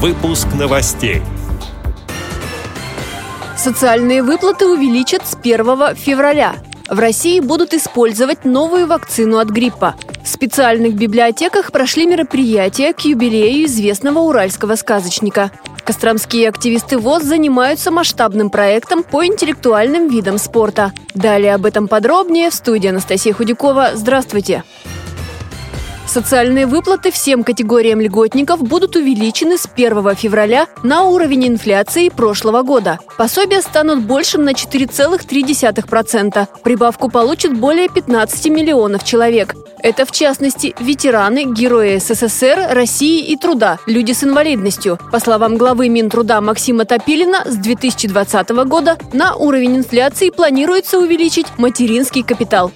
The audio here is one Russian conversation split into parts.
Выпуск новостей. Социальные выплаты увеличат с 1 февраля. В России будут использовать новую вакцину от гриппа. В специальных библиотеках прошли мероприятия к юбилею известного уральского сказочника. Костромские активисты ВОЗ занимаются масштабным проектом по интеллектуальным видам спорта. Далее об этом подробнее в студии Анастасия Худякова. Здравствуйте! Социальные выплаты всем категориям льготников будут увеличены с 1 февраля на уровень инфляции прошлого года. Пособия станут большим на 4,3%. Прибавку получат более 15 миллионов человек. Это, в частности, ветераны, герои СССР, России и труда, люди с инвалидностью. По словам главы Минтруда Максима Топилина, с 2020 года на уровень инфляции планируется увеличить материнский капитал.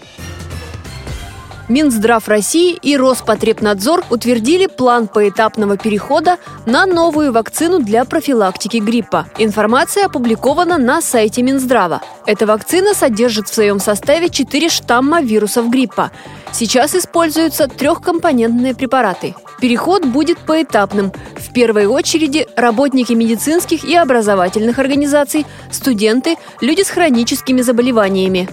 Минздрав России и Роспотребнадзор утвердили план поэтапного перехода на новую вакцину для профилактики гриппа. Информация опубликована на сайте Минздрава. Эта вакцина содержит в своем составе 4 штамма вирусов гриппа. Сейчас используются трехкомпонентные препараты. Переход будет поэтапным. В первой очереди работники медицинских и образовательных организаций, студенты, люди с хроническими заболеваниями.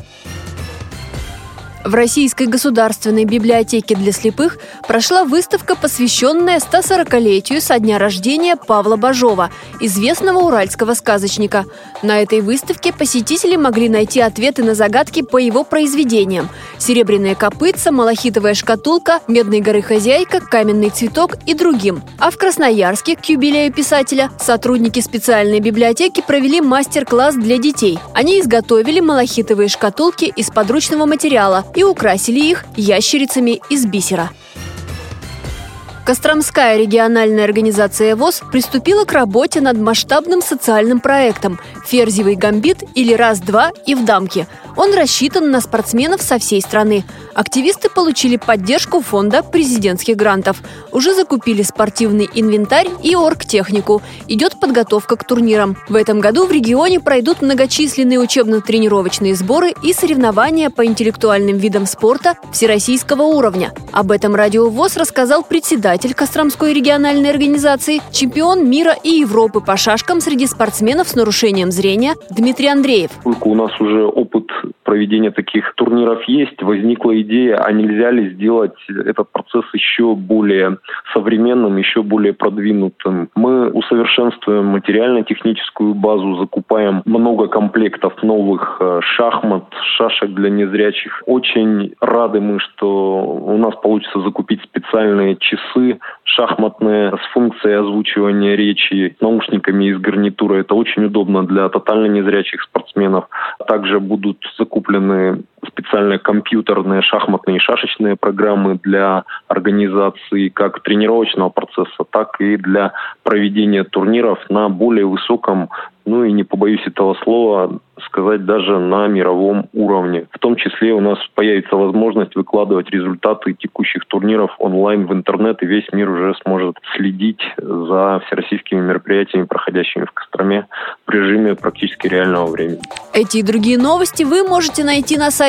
В Российской государственной библиотеке для слепых прошла выставка, посвященная 140-летию со дня рождения Павла Бажова, известного уральского сказочника. На этой выставке посетители могли найти ответы на загадки по его произведениям «Серебряная копытца», «Малахитовая шкатулка», «Медной горы хозяйка», «Каменный цветок» и другим. А в Красноярске к юбилею писателя сотрудники специальной библиотеки провели мастер-класс для детей. Они изготовили малахитовые шкатулки из подручного материала и украсили их ящерицами из бисера. Костромская региональная организация ВОЗ приступила к работе над масштабным социальным проектом «Ферзевый гамбит» или «Раз-два» и в дамке – он рассчитан на спортсменов со всей страны. Активисты получили поддержку фонда президентских грантов. Уже закупили спортивный инвентарь и оргтехнику. Идет подготовка к турнирам. В этом году в регионе пройдут многочисленные учебно-тренировочные сборы и соревнования по интеллектуальным видам спорта всероссийского уровня. Об этом Радио ВОЗ рассказал председатель Костромской региональной организации, чемпион мира и Европы по шашкам среди спортсменов с нарушением зрения Дмитрий Андреев. У нас уже опыт проведения таких турниров есть, возникла идея, а нельзя ли сделать этот процесс еще более современным, еще более продвинутым. Мы усовершенствуем материально-техническую базу, закупаем много комплектов новых э, шахмат, шашек для незрячих. Очень рады мы, что у нас получится закупить специальные часы шахматные с функцией озвучивания речи наушниками из гарнитура. Это очень удобно для тотально незрячих спортсменов. Также будут закуплены специальные компьютерные шахматные и шашечные программы для организации как тренировочного процесса, так и для проведения турниров на более высоком, ну и не побоюсь этого слова, сказать даже на мировом уровне. В том числе у нас появится возможность выкладывать результаты текущих турниров онлайн в интернет, и весь мир уже сможет следить за всероссийскими мероприятиями, проходящими в Костроме в режиме практически реального времени. Эти и другие новости вы можете найти на сайте